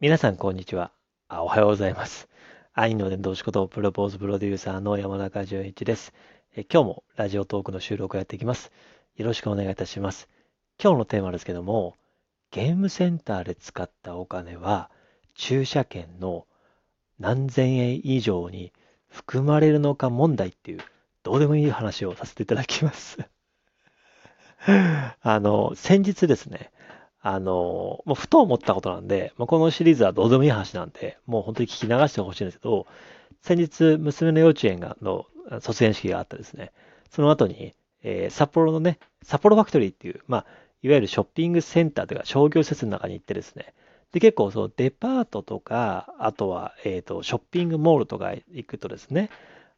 皆さん、こんにちは。あおはようございます。愛の伝道師ことプロポーズプロデューサーの山中淳一です。え今日もラジオトークの収録をやっていきます。よろしくお願いいたします。今日のテーマですけども、ゲームセンターで使ったお金は駐車券の何千円以上に含まれるのか問題っていう、どうでもいい話をさせていただきます。あの、先日ですね、あの、もうふと思ったことなんで、まあ、このシリーズはどうでもいい話なんで、もう本当に聞き流してほしいんですけど、先日、娘の幼稚園がの卒園式があったですね、その後に、えー札幌のね、札幌ファクトリーっていう、まあ、いわゆるショッピングセンターというか商業施設の中に行ってですね、で、結構そのデパートとか、あとは、えっと、ショッピングモールとか行くとですね、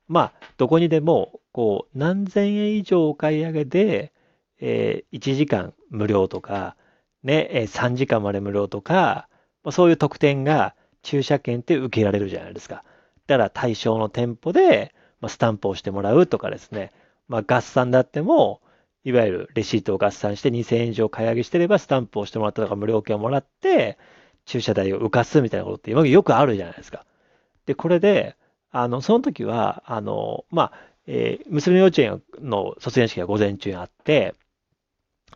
まあ、どこにでも、こう、何千円以上お買い上げで、えー1時間無料とか、ね、え3時間まで無料とか、まそういう特典が駐車券って受けられるじゃないですか。だから対象の店舗で、ま、スタンプをしてもらうとかですね、まあ、合算だっても、いわゆるレシートを合算して2000円以上買い上げしてればスタンプをしてもらったとか無料券をもらって、駐車代を浮かすみたいなことって今よくあるじゃないですか。で、これで、あの、その時は、あの、まあ、えー娘の幼稚園の卒園式が午前中にあって、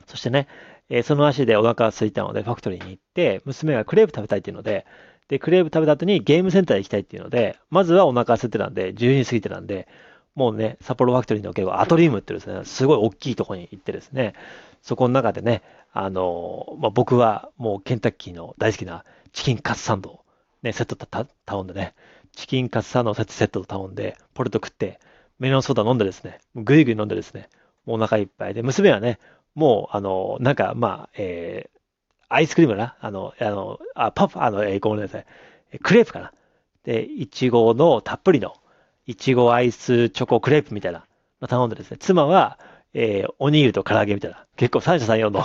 そしてね、えーその足でお腹が空いたので、ファクトリーに行って、娘がクレープ食べたいっていうので、で、クレープ食べた後にゲームセンターに行きたいっていうので、まずはお腹が空いてたんで、12時過ぎてたんで、もうね、札幌ファクトリーの結構アトリウムっていうですね、すごい大きいところに行ってですね、そこの中でね、あのまあ、僕はもうケンタッキーの大好きなチキンカツサンドをね、セットた頼んでね、チキンカツサンドのセットセットを頼んで、ポテト食って、メロンソーダ飲んでですね、ぐいぐい飲んでですね、もうお腹いっぱいで、娘はね、もう、あの、なんか、まあ、えーアイスクリームなあの、あの、あ、パフ、あの、えーごめんなさい。クレープかな。で、いちごのたっぷりの、いちごアイスチョコクレープみたいなの頼んでですね、妻は、えーおにぎりと唐揚げみたいな、結構三者三様の、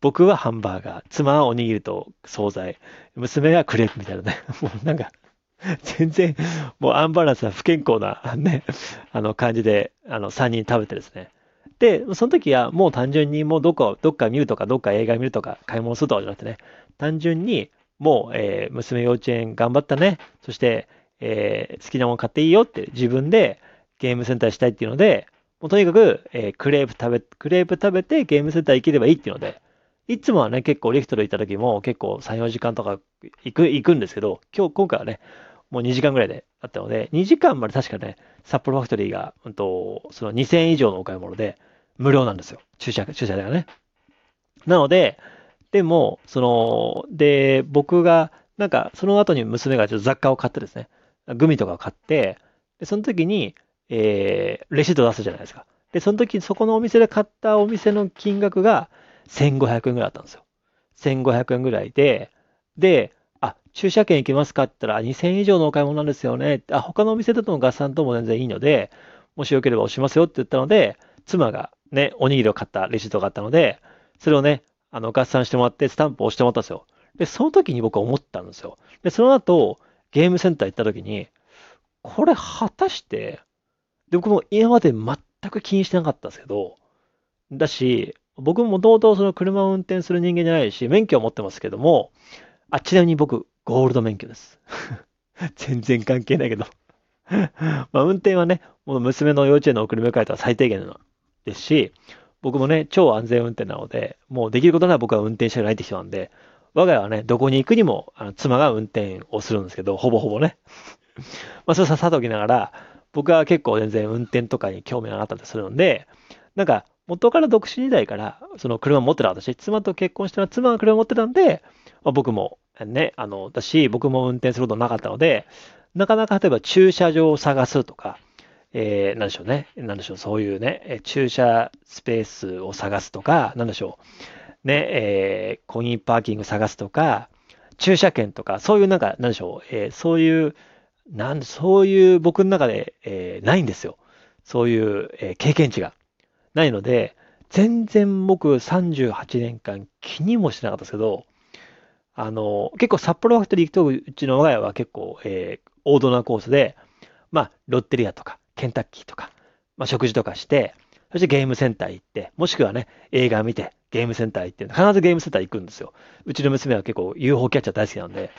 僕はハンバーガー、妻はおにぎりと惣菜、娘はクレープみたいなね、もうなんか、全然、もうアンバランスな不健康なね、あの感じで、あの、3人食べてですね。で、その時はもう単純にもうどこ、どっか見るとか、どっか映画見るとか、買い物するとかじゃなくてね、単純にもう、えー娘幼稚園頑張ったね。そして、えー好きなもの買っていいよって自分でゲームセンターしたいっていうので、もうとにかく、えークレープ食べ、クレープ食べてゲームセンター行ければいいっていうので、いつもはね、結構リフトで行った時も結構3、4時間とか行く、行くんですけど、今日、今回はね、もう2時間ぐらいであったので、2時間まで確かね、札幌ファクトリーが、うんと、その2000円以上のお買い物で無料なんですよ。駐車、駐車代がね。なので、でも、その、で、僕が、なんか、その後に娘がちょっと雑貨を買ってですね、グミとかを買って、で、その時に、えー、レシート出すじゃないですか。で、その時そこのお店で買ったお店の金額が1500円ぐらいだったんですよ。1500円ぐらいで、で、駐車券行きますか？って言ったら、2000以上のお買い物なんですよね。あ、他のお店だとの合算とも全然いいので、もしよければ押しますよって言ったので、妻がね、おにぎりを買ったレシートがあったので、それをね、あの、合算してもらって、スタンプを押してもらったんですよ。で、その時に僕は思ったんですよ。で、その後、ゲームセンター行った時に、これ果たして、で、僕も今まで全く気にしてなかったんですけど、だし、僕もともとその車を運転する人間じゃないし、免許を持ってますけども、あ、ちなみに僕、ゴールド免許です。全然関係ないけど。まあ、運転はね、もう娘の幼稚園の送り迎えとは最低限のですし、僕もね、超安全運転なので、もうできることなら僕は運転したくないって人なんで、我が家はね、どこに行くにも、あの妻が運転をするんですけど、ほぼほぼね。まあ、それささときながら、僕は結構全然運転とかに興味がなかったりするので、なんか、元から独身時代から、その車持ってた私、妻と結婚した妻が車持ってたんで、まあ、僕もね、あの、だし、僕も運転することなかったので、なかなか例えば駐車場を探すとか、えー、なんでしょうね。なんでしょう。そういうね、え駐車スペースを探すとか、なんでしょう。ね、えー、コインパーキング探すとか、駐車券とか、そういうなんか、なんでしょう。えーそういう、なんそういう僕の中で、えーないんですよ。そういう、えー経験値が。ないので、全然僕38年間気にもしてなかったですけど、あの、結構札幌ファクトリー行くと、うちの我が家は結構、えー王道なコースで、まあ、ロッテリアとか、ケンタッキーとか、まあ、食事とかして、そしてゲームセンター行って、もしくはね、映画見て、ゲームセンター行って、必ずゲームセンター行くんですよ。うちの娘は結構 UFO キャッチャー大好きなんで、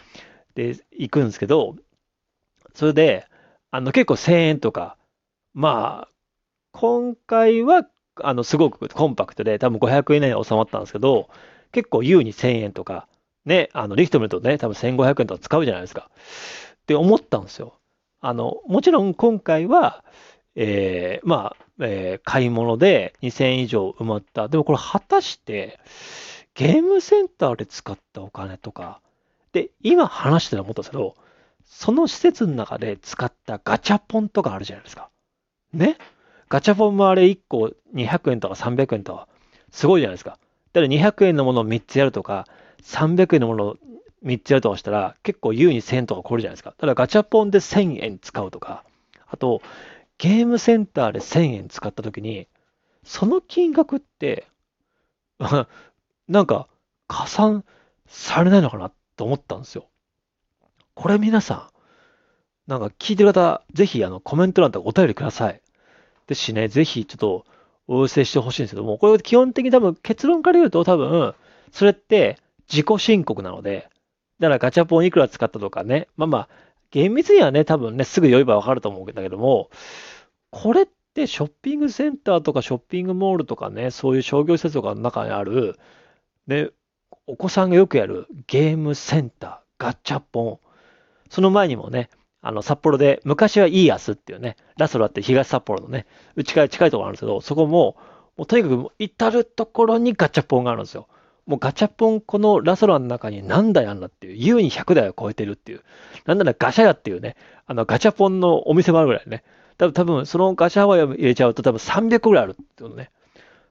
で、行くんですけど、それで、あの、結構1000円とか、まあ、今回は、あの、すごくコンパクトで、多分500円以内に収まったんですけど、結構優に1000円とか、ね、あの、リフト見るとね、多分1500円とか使うじゃないですか。って思ったんですよ。あの、もちろん今回は、えー、まあ、えー、買い物で2000円以上埋まった。でもこれ果たして、ゲームセンターで使ったお金とか、で、今話してた思ったんですけど、その施設の中で使ったガチャポンとかあるじゃないですか。ね？ガチャポンもあれ1個200円とか300円とか、すごいじゃないですか。だから200円のものを3つやるとか、300円のものを3つやるとかしたら、結構優に1000円とか超えるじゃないですか。ただガチャポンで1000円使うとか、あと、ゲームセンターで1000円使ったときに、その金額って、なんか、加算されないのかなと思ったんですよ。これ皆さん、なんか聞いてる方、ぜひあのコメント欄とかお便りください。ですしね、ぜひちょっとお寄せしてほしいんですけども、これ基本的に多分結論から言うと多分、それって自己申告なので、だからガチャポンいくら使ったとかね、まあまあ、厳密にはね、多分ね、すぐ言えばわかると思うんだけども、これってショッピングセンターとかショッピングモールとかね、そういう商業施設とかの中にある、ね、お子さんがよくやるゲームセンター、ガチャポン。その前にもね、あの、札幌で、昔はいい安っていうね、ラストラって東札幌のね、うちから近いところあるんですけど、そこも、もうとにかく至るところにガチャポンがあるんですよ。もうガチャポン、このラソラの中に何台あんだっていう、優に100台を超えてるっていう、なんならガシャヤっていうね、あのガチャポンのお店もあるぐらいね、多分、多分そのガシャハワイを入れちゃうと多分300ぐらいあるっていうね。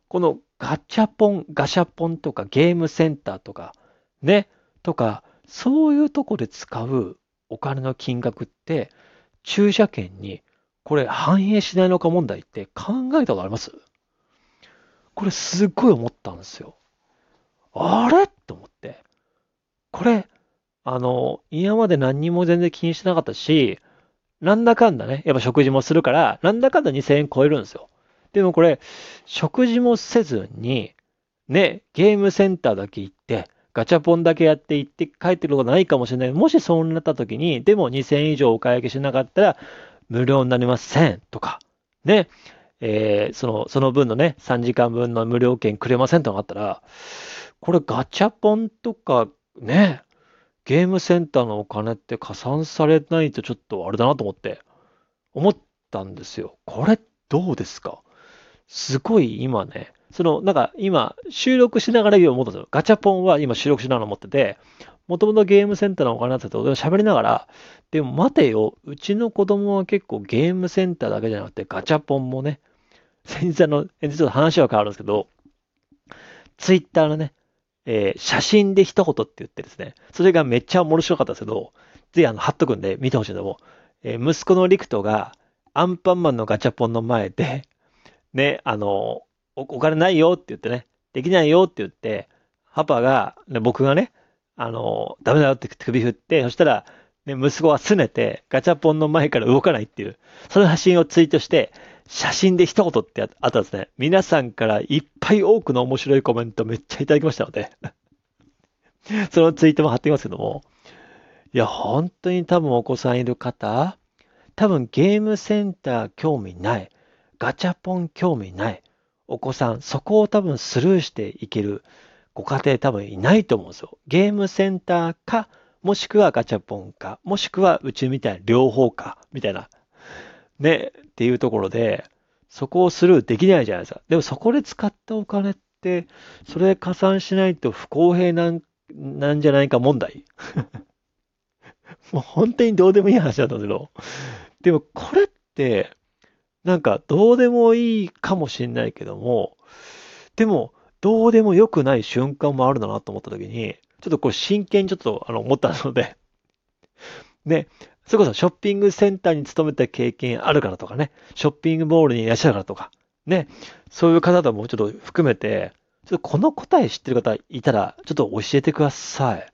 このガチャポン、ガシャポンとかゲームセンターとか、ね、とか、そういうとこで使うお金の金額って、駐車券にこれ反映しないのか問題って考えたことあります？これすっごい思ったんですよ。あれ？と思って。これ、あの、今まで何にも全然気にしてなかったし、なんだかんだね、やっぱ食事もするから、なんだかんだ2000円超えるんですよ。でもこれ、食事もせずに、ね、ゲームセンターだけ行って、ガチャポンだけやって行って帰ってくることないかもしれない。もしそうなった時に、でも2000円以上お買い上げしなかったら、無料になりませんとか、ね、えー、その、その分のね、3時間分の無料券くれませんとかあったら、これガチャポンとかね、ゲームセンターのお金って加算されないとちょっとあれだなと思って、思ったんですよ。これどうですか？すごい今ね、その、なんか今、収録しながら言う思ったんですよ。ガチャポンは今収録しながら思ってて、もともとゲームセンターのお金だったと喋りながら、でも待てよ、うちの子供は結構ゲームセンターだけじゃなくてガチャポンもね、先日あの、ちょっと話は変わるんですけど、ツイッターのね、えー、写真で一言って言ってですね、それがめっちゃ面白かったんですけど、ぜひあの、貼っとくんで見てほしいんだけど、えー、息子のリクトがアンパンマンのガチャポンの前で、ね、あの、お金ないよって言ってね、できないよって言って、パパが、ね、僕がね、あの、ダメだよって首振って、そしたら、ね、息子は拗ねて、ガチャポンの前から動かないっていう、その写真をツイートして、写真で一言ってあったらですね、皆さんからいっぱい多くの面白いコメントめっちゃいただきましたので そのツイートも貼っていますけども、いや、本当に多分お子さんいる方、多分ゲームセンター興味ない、ガチャポン興味ない、お子さん、そこを多分スルーしていけるご家庭多分いないと思うんですよ。ゲームセンターか、もしくはガチャポンか、もしくはうちみたいな両方か、みたいな。ね、っていうところで、そこをスルーできないじゃないですか。でもそこで使ったお金って、それ加算しないと不公平なんなんじゃないか問題。もう本当にどうでもいい話だったんですけど、でもこれって、なんかどうでもいいかもしれないけども、でもどうでも良くない瞬間もあるんだなと思った時に、ちょっとこれ真剣にちょっとあの思ったのでね、それこそショッピングセンターに勤めた経験あるからとかね、ショッピングモールにいらっしゃるからとか、ね、そういう方ともちょっと含めて、ちょっとこの答え知ってる方いたら、ちょっと教えてください。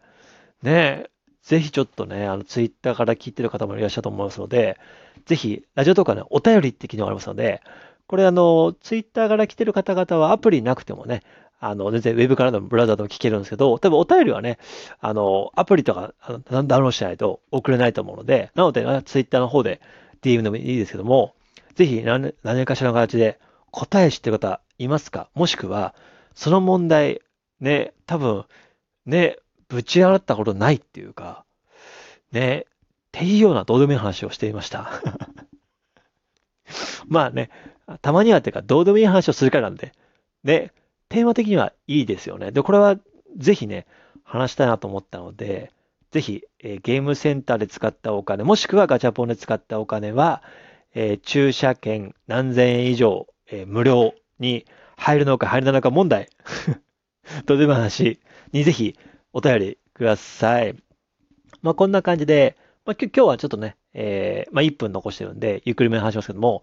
ね、ぜひちょっとね、あの、ツイッターから聞いてる方もいらっしゃると思いますので、ぜひ、ラジオとかね、お便りって機能がありますので、これあの、ツイッターから来てる方々はアプリなくてもね、あの、全然ウェブからのブラウザでも聞けるんですけど、多分お便りはね、あの、アプリとかあのダウンロードしないと送れないと思うので、なので、ツイッターの方で DM でもいいですけども、ぜひ何何かしらの形で答え知ってる方いますか？もしくは、その問題、ね、多分、ね、ぶち洗ったことないっていうか、ね、っていうようなどうでもいい話をしていました。まあね、たまにはっていうか、どうでもいい話をするからなんで、ね、テーマ的にはいいですよね。で、これはぜひね、話したいなと思ったので、ぜひ、えー、ゲームセンターで使ったお金、もしくはガチャポンで使ったお金は、えー、駐車券何千円以上、えー、無料に入るのか入らないのか問題。どうでもいい話にぜひお便りください。まあ、こんな感じで、まあ、今日はちょっとね、えー、まあ、1分残してるんで、ゆっくりめに話しますけども、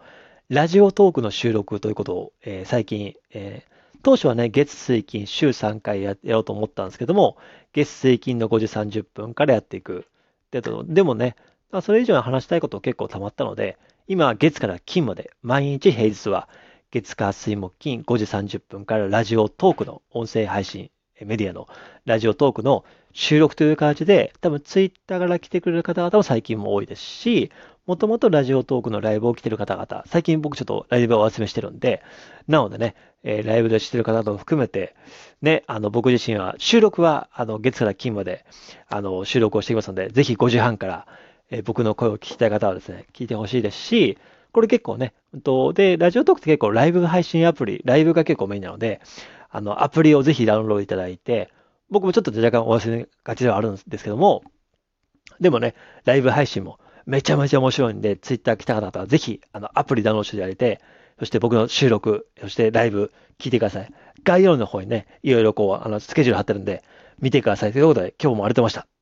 ラジオトークの収録ということを、え、最近、えー、当初はね、月水金週3回やろうと思ったんですけども、月水金の5時30分からやっていく。ででもね、それ以上に話したいこと結構溜まったので、今は月から金まで、毎日平日は月火水木金5時30分からラジオトークの音声配信、メディアのラジオトークの収録という形で、多分ツイッターから来てくれる方々も最近も多いですし、もともとラジオトークのライブを来てる方々、最近僕ちょっとライブをお集めしてるんで、なのでね、えー、ライブでしてる方々も含めて、ね、あの、僕自身は、収録は、あの、月から金まで、あの、収録をしていますので、ぜひ5時半から、えー、僕の声を聞きたい方はですね、聞いてほしいですし、これ結構ね、とで、ラジオトークって結構ライブ配信アプリ、ライブが結構メインなので、あの、アプリをぜひダウンロードいただいて、僕もちょっと若干お忘れがちではあるんですけども、でもね、ライブ配信もめちゃめちゃ面白いんで、ツイッター来た方はぜひ、あの、アプリダウンロードしていただいて、そして僕の収録、そしてライブ聞いてください。概要欄の方にね、いろいろこう、あの、スケジュール貼ってるんで、見てください。ということで、今日も荒れてました。